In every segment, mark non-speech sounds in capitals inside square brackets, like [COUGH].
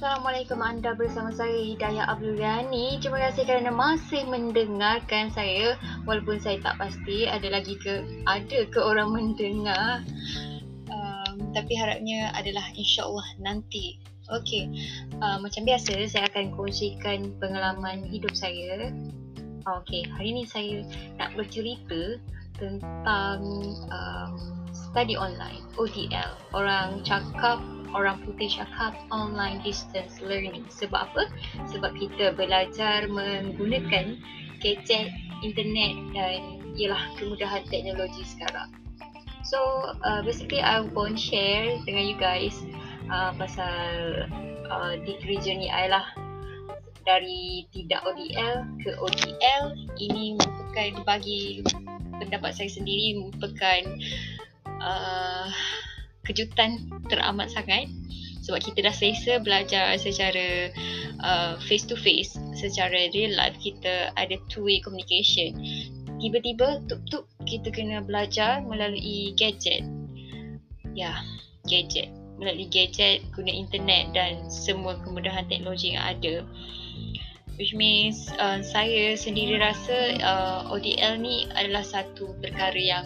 Assalamualaikum anda bersama saya Hidayah Abdulani. Terima kasih kerana masih mendengarkan saya walaupun saya tak pasti ada lagi ke ada ke orang mendengar. Um, tapi harapnya adalah insya-Allah nanti. Okey. Uh, macam biasa saya akan kongsikan pengalaman hidup saya. Okey, hari ini saya nak bercerita tentang um, study online, ODL. Orang cakap orang putih cakap online distance learning. Sebab apa? Sebab kita belajar menggunakan gadget, internet dan ialah kemudahan teknologi sekarang. So uh, basically I want share dengan you guys uh, pasal uh, degree journey I lah dari tidak ODL ke ODL ini merupakan bagi pendapat saya sendiri merupakan uh, kejutan teramat sangat sebab kita dah selesa belajar secara uh, face to face secara real life kita ada two way communication. Tiba-tiba tup tup kita kena belajar melalui gadget. Ya gadget. Melalui gadget guna internet dan semua kemudahan teknologi yang ada. Which means uh, saya sendiri rasa uh, ODL ni adalah satu perkara yang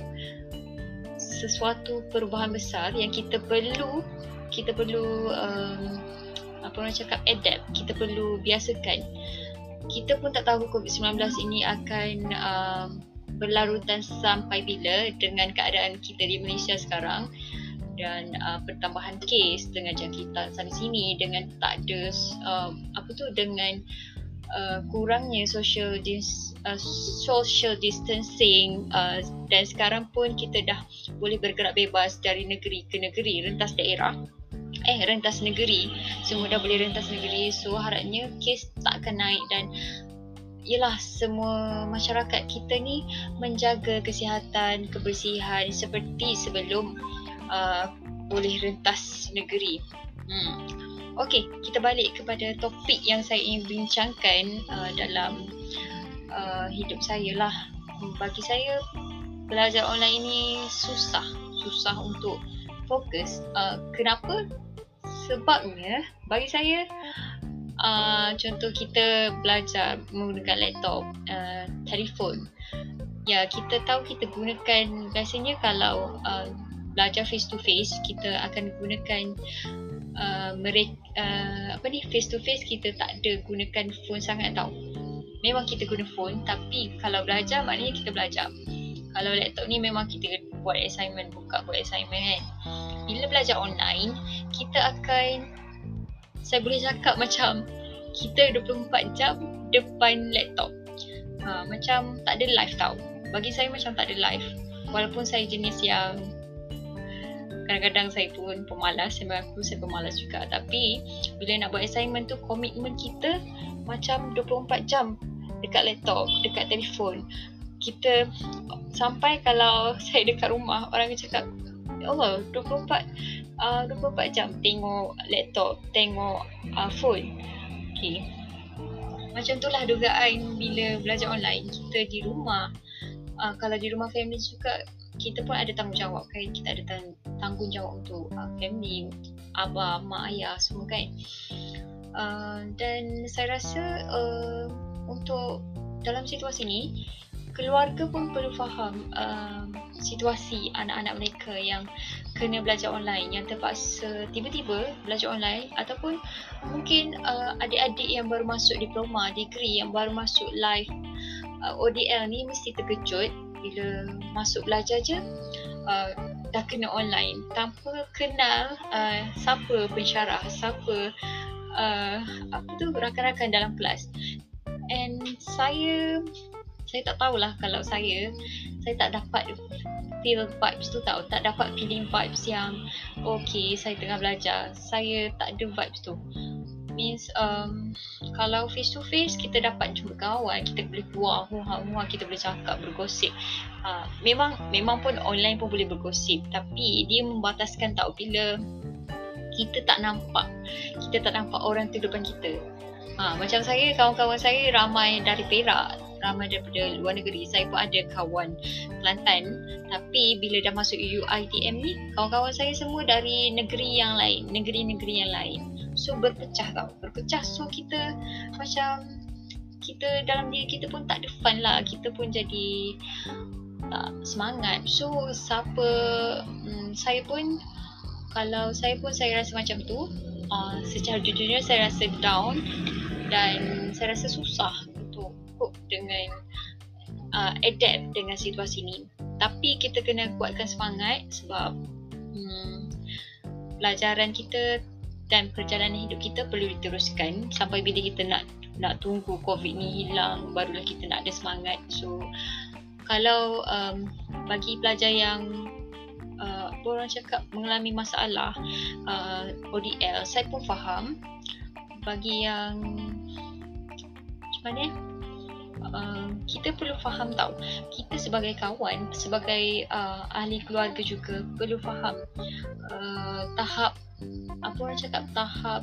sesuatu perubahan besar yang kita perlu kita perlu um, apa orang cakap adapt kita perlu biasakan. Kita pun tak tahu COVID-19 ini akan um, berlarutan sampai bila dengan keadaan kita di Malaysia sekarang dan uh, pertambahan kes dengan jangkitan sana sini dengan tak ada um, apa tu dengan uh, kurangnya social dis, uh, social distancing uh, dan sekarang pun kita dah boleh bergerak bebas dari negeri ke negeri rentas daerah. Eh rentas negeri. Semua dah boleh rentas negeri. So harapnya kes tak akan naik dan ialah semua masyarakat kita ni menjaga kesihatan kebersihan seperti sebelum uh, boleh rentas negeri. Hmm Okey, kita balik kepada topik yang saya ingin bincangkan uh, dalam uh, hidup saya lah. Bagi saya, belajar online ini susah. Susah untuk fokus. Uh, kenapa? Sebabnya, bagi saya, uh, contoh kita belajar menggunakan laptop, uh, telefon. Ya, kita tahu kita gunakan, biasanya kalau uh, belajar face to face, kita akan gunakan Uh, mereka uh, apa ni face to face kita tak ada gunakan phone sangat tau. Memang kita guna phone tapi kalau belajar maknanya kita belajar. Kalau laptop ni memang kita buat assignment, buka buat assignment kan. Bila belajar online, kita akan saya boleh cakap macam kita 24 jam depan laptop. Ha, macam tak ada live tau. Bagi saya macam tak ada live. Walaupun saya jenis yang kadang-kadang saya pun pemalas saya mengaku saya pemalas juga. Tapi bila nak buat assignment tu komitmen kita macam 24 jam dekat laptop dekat telefon. Kita sampai kalau [LAUGHS] saya dekat rumah orang akan cakap ya Allah 24 uh, 24 jam tengok laptop tengok uh, phone. Okay. macam itulah dugaan bila belajar online. Kita di rumah uh, kalau di rumah family juga kita pun ada tanggungjawab kan? Kita ada tang- tanggungjawab untuk uh, family abah mak ayah semua kan. Uh, dan saya rasa uh, untuk dalam situasi ni keluarga pun perlu faham uh, situasi anak-anak mereka yang kena belajar online yang terpaksa tiba-tiba belajar online ataupun mungkin uh, adik-adik yang baru masuk diploma degree yang baru masuk live uh, ODL ni mesti terkejut. Bila masuk belajar je uh, dah kena online. Tanpa kenal uh, siapa pensyarah siapa uh, apa tu rakan-rakan dalam kelas. And saya saya tak tahulah kalau saya saya tak dapat feel vibes tu tau. Tak dapat feeling vibes yang okay saya tengah belajar. Saya tak ada vibes tu means um, kalau face to face kita dapat jumpa kawan kita boleh keluar huha-huha kita boleh cakap bergosip. Uh, memang memang pun online pun boleh bergosip. Tapi dia membataskan tau bila kita tak nampak kita tak nampak orang tu depan kita. Uh, macam saya kawan-kawan saya ramai dari Perak ramai daripada luar negeri. Saya pun ada kawan Kelantan tapi bila dah masuk UiTM ni kawan-kawan saya semua dari negeri yang lain, negeri-negeri yang lain. So berpecah tau, berpecah so kita macam kita dalam diri kita pun tak ada fun lah. Kita pun jadi tak semangat. So siapa hmm, saya pun kalau saya pun saya rasa macam tu uh, secara jujurnya saya rasa down dan saya rasa susah cope dengan uh, adapt dengan situasi ini tapi kita kena kuatkan semangat sebab hmm, pelajaran kita dan perjalanan hidup kita perlu diteruskan sampai bila kita nak nak tunggu covid ni hilang barulah kita nak ada semangat. So kalau um, bagi pelajar yang uh, orang cakap mengalami masalah uh, ODL saya pun faham. Bagi yang macam mana uh, kita perlu faham tau. Kita sebagai kawan sebagai uh, ahli keluarga juga perlu faham uh, tahap apa orang cakap tahap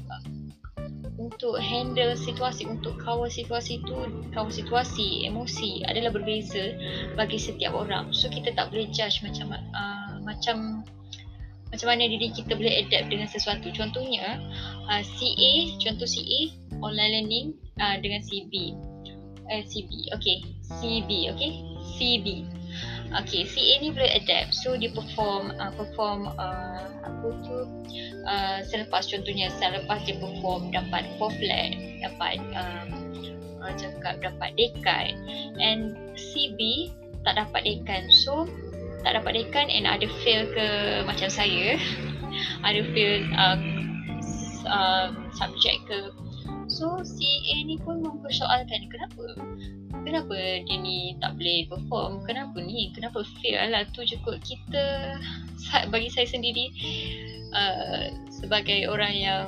untuk handle situasi untuk kawal situasi itu kawal situasi emosi adalah berbeza bagi setiap orang. So kita tak boleh judge macam uh, macam macam mana diri kita boleh adapt dengan sesuatu. Contohnya uh, CA contoh CA online learning uh, dengan CB eh, CB okay CB okay CB Okay, CA ni boleh adapt. So dia perform uh, perform uh, apa tu uh, selepas contohnya selepas dia perform dapat 4 flat, dapat um, uh, cakap dapat dekan and CB tak dapat dekan. So tak dapat dekan and ada fail ke macam saya. [LAUGHS] ada fail uh, uh, subject ke. So CA ni pun mempersoalkan kenapa? Kenapa dia ni tak boleh perform? Kenapa ni? Kenapa fail lah tu cukup kita bagi saya sendiri. Uh, sebagai orang yang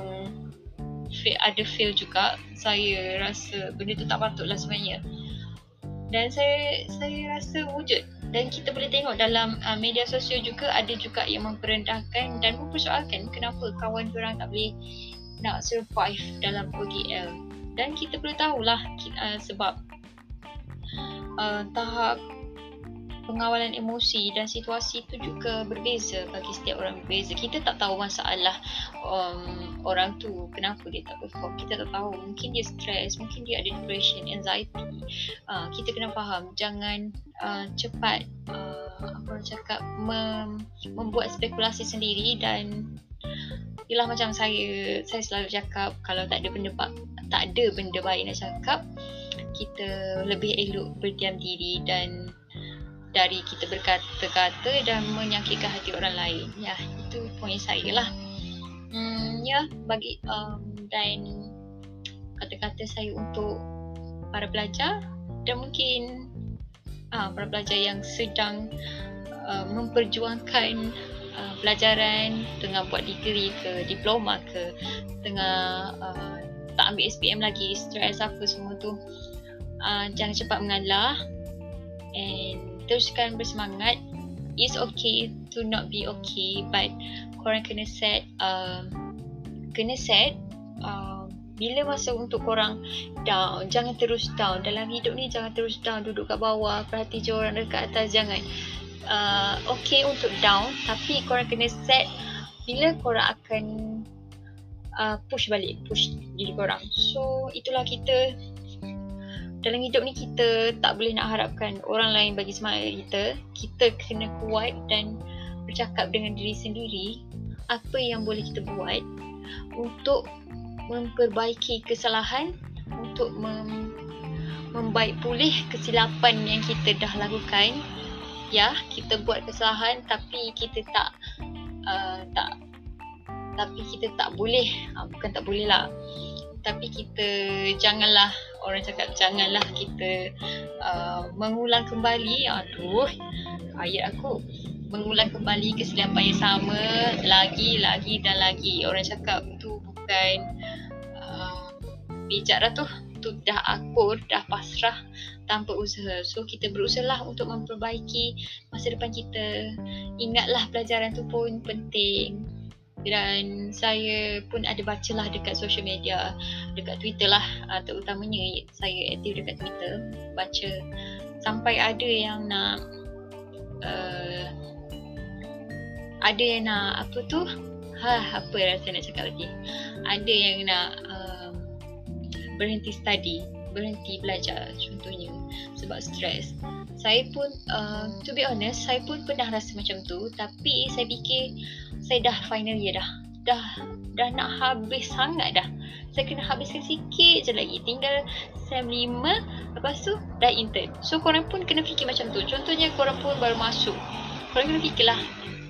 fail, ada fail juga saya rasa benda tu tak patut lah sebenarnya. Dan saya saya rasa wujud. Dan kita boleh tengok dalam uh, media sosial juga ada juga yang memperendahkan dan mempersoalkan kenapa kawan orang tak boleh nak survive dalam ODL dan kita perlu tahulah uh, sebab uh, tahap pengawalan emosi dan situasi itu juga berbeza bagi setiap orang berbeza. Kita tak tahu masalah um, orang tu kenapa dia tak perform. Kita tak tahu. Mungkin dia stres, mungkin dia ada depression, anxiety. Uh, kita kena faham. Jangan uh, cepat uh, apa orang cakap mem- membuat spekulasi sendiri dan Ialah macam saya saya selalu cakap kalau tak ada benda tak ada benda baik nak cakap kita lebih elok berdiam diri dan dari kita berkata-kata dan menyakitkan hati orang lain. Ya, itu poin saya lah. Hmm, ya, bagi um, dan kata-kata saya untuk para pelajar dan mungkin uh, para pelajar yang sedang uh, memperjuangkan uh, pelajaran tengah buat degree ke diploma ke tengah uh, tak ambil SPM lagi stress apa semua tu uh, jangan cepat mengalah. And teruskan bersemangat. It's okay to not be okay but korang kena set uh, kena set uh, bila masa untuk korang down jangan terus down. Dalam hidup ni jangan terus down. Duduk kat bawah perhati je orang dekat atas jangan uh, okay untuk down tapi korang kena set bila korang akan uh, push balik push diri korang so itulah kita dalam hidup ni kita tak boleh nak harapkan orang lain bagi semangat kita. Kita kena kuat dan bercakap dengan diri sendiri apa yang boleh kita buat untuk memperbaiki kesalahan, untuk mem- membaik pulih kesilapan yang kita dah lakukan. Ya, kita buat kesalahan tapi kita tak uh, tak tapi kita tak boleh, uh, bukan tak boleh lah. Tapi kita janganlah orang cakap janganlah kita uh, mengulang kembali. Aduh ayat aku. Mengulang kembali kesilapan yang sama lagi lagi dan lagi. Orang cakap tu bukan uh, bijak dah tu tu dah akur dah pasrah tanpa usaha. So kita berusaha lah untuk memperbaiki masa depan kita. Ingatlah pelajaran tu pun penting. Dan saya pun ada bacalah dekat social media dekat Twitter lah uh, terutamanya saya aktif dekat Twitter baca. Sampai ada yang nak uh, ada yang nak apa tu? Ha apa rasa nak cakap lagi? Ada yang nak uh, berhenti study berhenti belajar contohnya sebab stres saya pun uh, to be honest saya pun pernah rasa macam tu tapi saya fikir saya dah final year dah. Dah dah nak habis sangat dah. Saya kena habiskan sikit je lagi. Tinggal sem 5 lepas tu dah intern. So korang pun kena fikir macam tu. Contohnya korang pun baru masuk. Korang kena fikirlah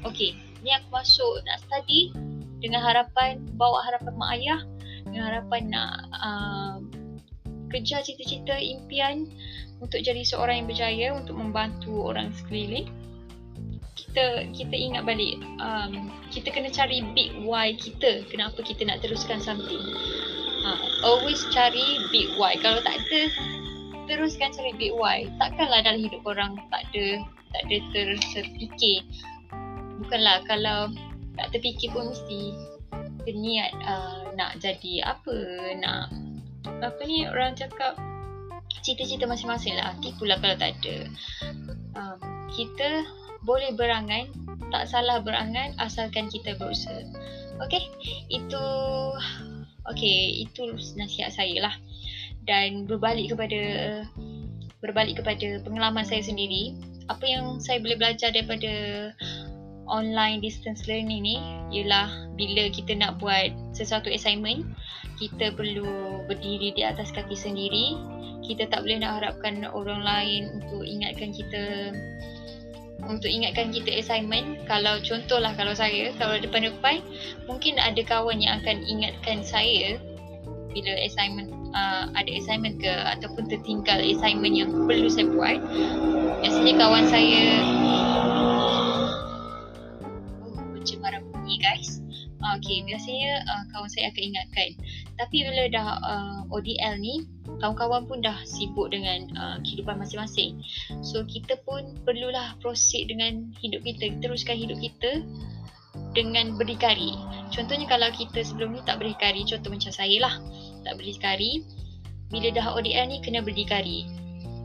okay ni aku masuk nak study dengan harapan bawa harapan mak ayah dengan harapan nak uh, kejar cita-cita impian untuk jadi seorang yang berjaya untuk membantu orang sekeliling. Kita kita ingat balik um, kita kena cari big why kita kenapa kita nak teruskan something. Uh, always cari big why. Kalau tak ada teruskan cari big why. Takkanlah dalam hidup orang tak ada tak ada ter, terfikir. Bukanlah kalau tak terfikir pun mesti berniat uh, nak jadi apa nak apa ni orang cakap cita-cita masing-masing lah. Tipulah kalau tak ada. Um, kita boleh berangan tak salah berangan asalkan kita berusaha. Okay, itu okay, itu nasihat saya lah. Dan berbalik kepada berbalik kepada pengalaman saya sendiri apa yang saya boleh belajar daripada online distance learning ni ialah bila kita nak buat sesuatu assignment kita perlu berdiri di atas kaki sendiri. Kita tak boleh nak harapkan orang lain untuk ingatkan kita untuk ingatkan kita assignment. Kalau contohlah kalau saya kalau depan-depan mungkin ada kawan yang akan ingatkan saya bila assignment uh, ada assignment ke ataupun tertinggal assignment yang perlu saya buat. Biasanya kawan saya pencemaran bunyi guys Okay, biasanya uh, kawan saya akan ingatkan. Tapi bila dah uh, ODL ni, kawan-kawan pun dah sibuk dengan uh, kehidupan masing-masing. So, kita pun perlulah proceed dengan hidup kita, teruskan hidup kita dengan berdikari. Contohnya kalau kita sebelum ni tak berdikari, contoh macam saya lah, tak berdikari. Bila dah ODL ni, kena berdikari.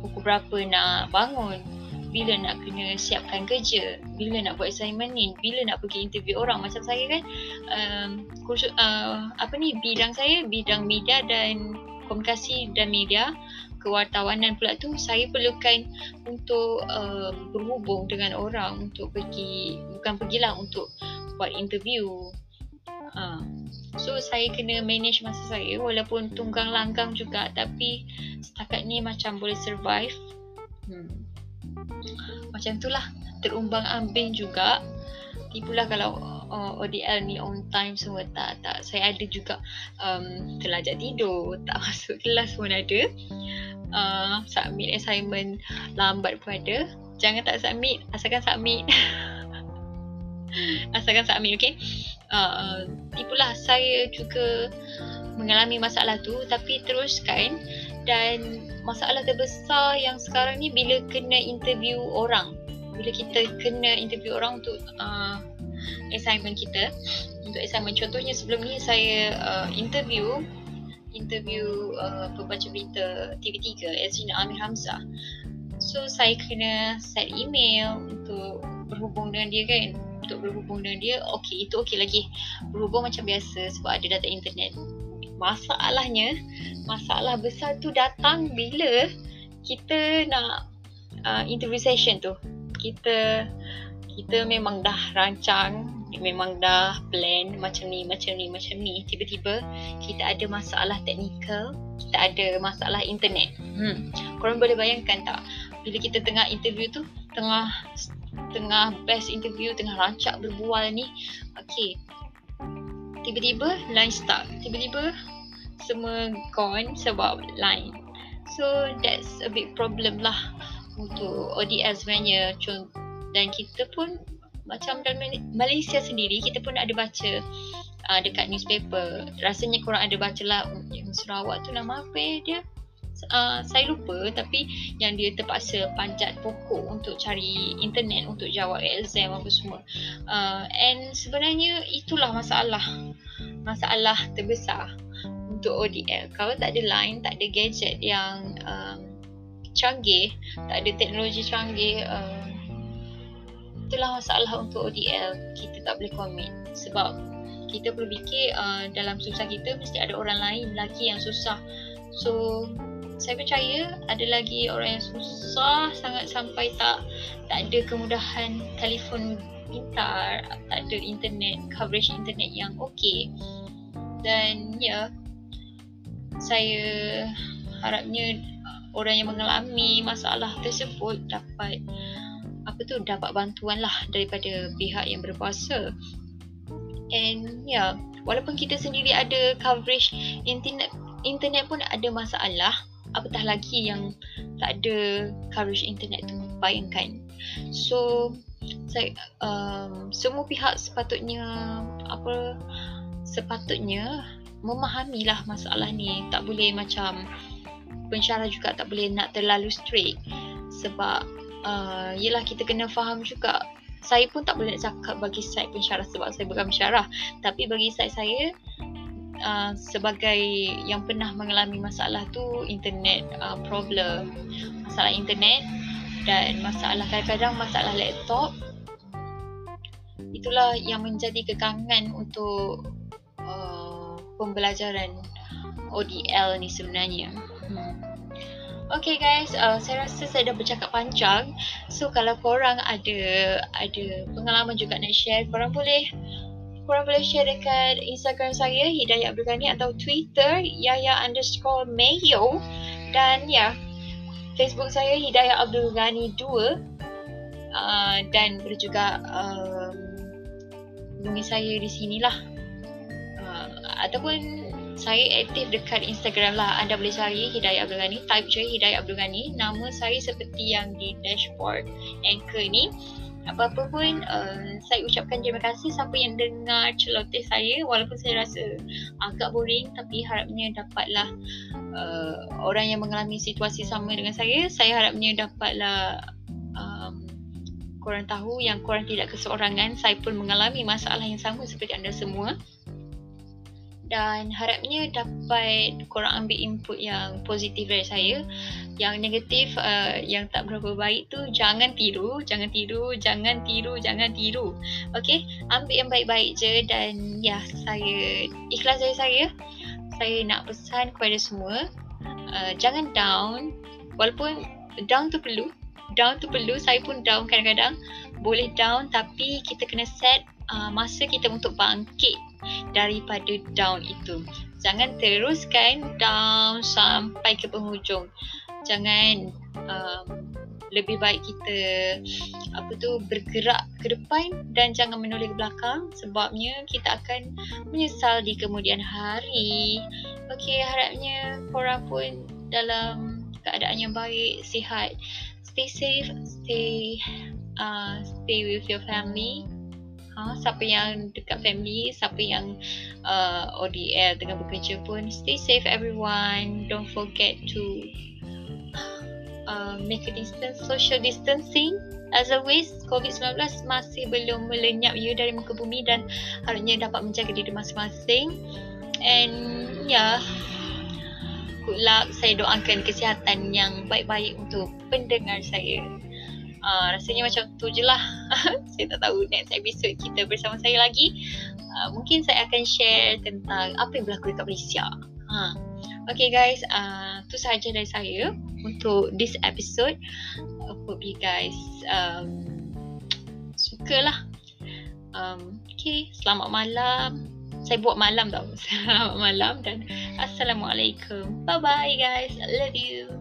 Pukul berapa nak bangun, bila nak kena siapkan kerja, bila nak buat assignment ni, bila nak pergi interview orang macam saya kan um, kursus, uh, apa ni bidang saya bidang media dan komunikasi dan media kewartawanan pula tu saya perlukan untuk uh, berhubung dengan orang untuk pergi bukan pergilah untuk buat interview. Uh, so saya kena manage masa saya walaupun tunggang langgang juga tapi setakat ni macam boleh survive. Hmm macam itulah terumbang ambing juga. Tipulah kalau uh, ODL ni on time semua. Tak tak. Saya ada juga um, terlajak tidur. [LAUGHS] Tak masuk kelas pun ada. Uh, submit assignment lambat pun ada. Jangan tak submit. Asalkan submit. [LAUGHS] Asalkan submit okay? Uh, tipulah saya juga mengalami masalah tu. Tapi teruskan dan masalah terbesar yang sekarang ni bila kena interview orang. Bila kita kena interview orang untuk uh, assignment kita. Untuk assignment. Contohnya sebelum ni saya uh, interview interview uh, pembaca berita TV3 Ezrin Amir Hamzah. So saya kena set email untuk berhubung dengan dia kan. Untuk berhubung dengan dia okey itu okey lagi. Berhubung macam biasa sebab ada data internet masalahnya masalah besar tu datang bila kita nak uh, interview session tu. Kita kita memang dah rancang memang dah plan macam ni macam ni macam ni. Tiba-tiba kita ada masalah teknikal kita ada masalah internet. Hmm. Korang boleh bayangkan tak? Bila kita tengah interview tu tengah tengah best interview tengah rancak berbual ni okey tiba-tiba line start. Tiba-tiba semua gone sebab line. So that's a big problem lah untuk ODL sebenarnya. Dan kita pun macam dalam Malaysia sendiri kita pun ada baca uh, dekat newspaper. Rasanya korang ada baca lah yang Sarawak tu nama apa dia uh, saya lupa tapi yang dia terpaksa panjat pokok untuk cari internet untuk jawab exam apa semua. Uh, and sebenarnya itulah masalah masalah terbesar untuk ODL kalau tak ada line tak ada gadget yang um, canggih tak ada teknologi canggih uh, itulah masalah untuk ODL kita tak boleh commit. Sebab kita perlu fikir uh, dalam susah kita mesti ada orang lain lagi yang susah. So saya percaya ada lagi orang yang susah sangat sampai tak tak ada kemudahan telefon pintar tak ada internet coverage internet yang okey. Dan ya saya harapnya orang yang mengalami masalah tersebut dapat apa tu dapat bantuan lah daripada pihak yang berkuasa. And ya yeah, walaupun kita sendiri ada coverage internet internet pun ada masalah apatah lagi yang tak ada coverage internet tu bayangkan. So saya um, semua pihak sepatutnya apa sepatutnya memahamilah masalah ni. Tak boleh macam pensyarah juga tak boleh nak terlalu strict sebab uh, yelah kita kena faham juga. Saya pun tak boleh nak cakap bagi side pensyarah sebab saya bukan pensyarah. Tapi bagi side saya uh, sebagai yang pernah mengalami masalah tu internet uh, problem masalah internet dan masalah kadang-kadang masalah laptop itulah yang menjadi kekangan untuk uh, pembelajaran ODL ni sebenarnya hmm. Okay guys, uh, saya rasa saya dah bercakap panjang. So kalau korang ada ada pengalaman juga nak share, korang boleh korang boleh share dekat Instagram saya Hidayah Abdul Ghani atau Twitter Yaya underscore Mayo dan ya yeah, Facebook saya Hidayah Abdul Ghani 2 uh, dan boleh juga um, hubungi saya di sinilah uh, ataupun saya aktif dekat Instagram lah. Anda boleh cari Hidayah Abdul Ghani. Type je Hidayah Abdul Ghani. Nama saya seperti yang di dashboard anchor ni. Apa-apa pun uh, saya ucapkan terima kasih. Siapa yang dengar celoteh saya walaupun saya rasa agak boring tapi harapnya dapatlah uh, orang yang mengalami situasi sama dengan saya saya harapnya dapatlah um, korang tahu yang korang tidak keseorangan saya pun mengalami masalah yang sama seperti anda semua dan harapnya dapat korang ambil input yang positif dari saya. Yang negatif uh, yang tak berapa baik tu jangan tiru jangan tiru jangan tiru jangan tiru. Okey ambil yang baik-baik je dan ya saya ikhlas dari saya. Saya nak pesan kepada semua uh, jangan down. Walaupun down tu perlu down tu perlu saya pun down kadang-kadang. Boleh down tapi kita kena set uh, masa kita untuk bangkit daripada down itu. Jangan teruskan down sampai ke penghujung. Jangan um, lebih baik kita apa tu bergerak ke depan dan jangan menoleh ke belakang sebabnya kita akan menyesal di kemudian hari. Okey, harapnya korang pun dalam keadaan yang baik, sihat. Stay safe, stay uh, stay with your family ha, siapa yang dekat family, siapa yang uh, ODL tengah bekerja pun stay safe everyone. Don't forget to uh, make a distance, social distancing. As always, COVID-19 masih belum melenyap you dari muka bumi dan harusnya dapat menjaga diri masing-masing. And yeah, good luck. Saya doakan kesihatan yang baik-baik untuk pendengar saya. Uh, rasanya macam tu je lah. [LAUGHS] Saya tak tahu next episode kita bersama saya lagi. Uh, Mungkin saya akan share tentang apa yang berlaku dekat Malaysia. Uh. Okay guys, uh, tu sahaja dari saya untuk this episode. I Hope you guys um, suka lah um, Okay, selamat malam. Saya buat malam tau. [LAUGHS] Selamat malam dan Assalamualaikum. Bye bye guys, I love you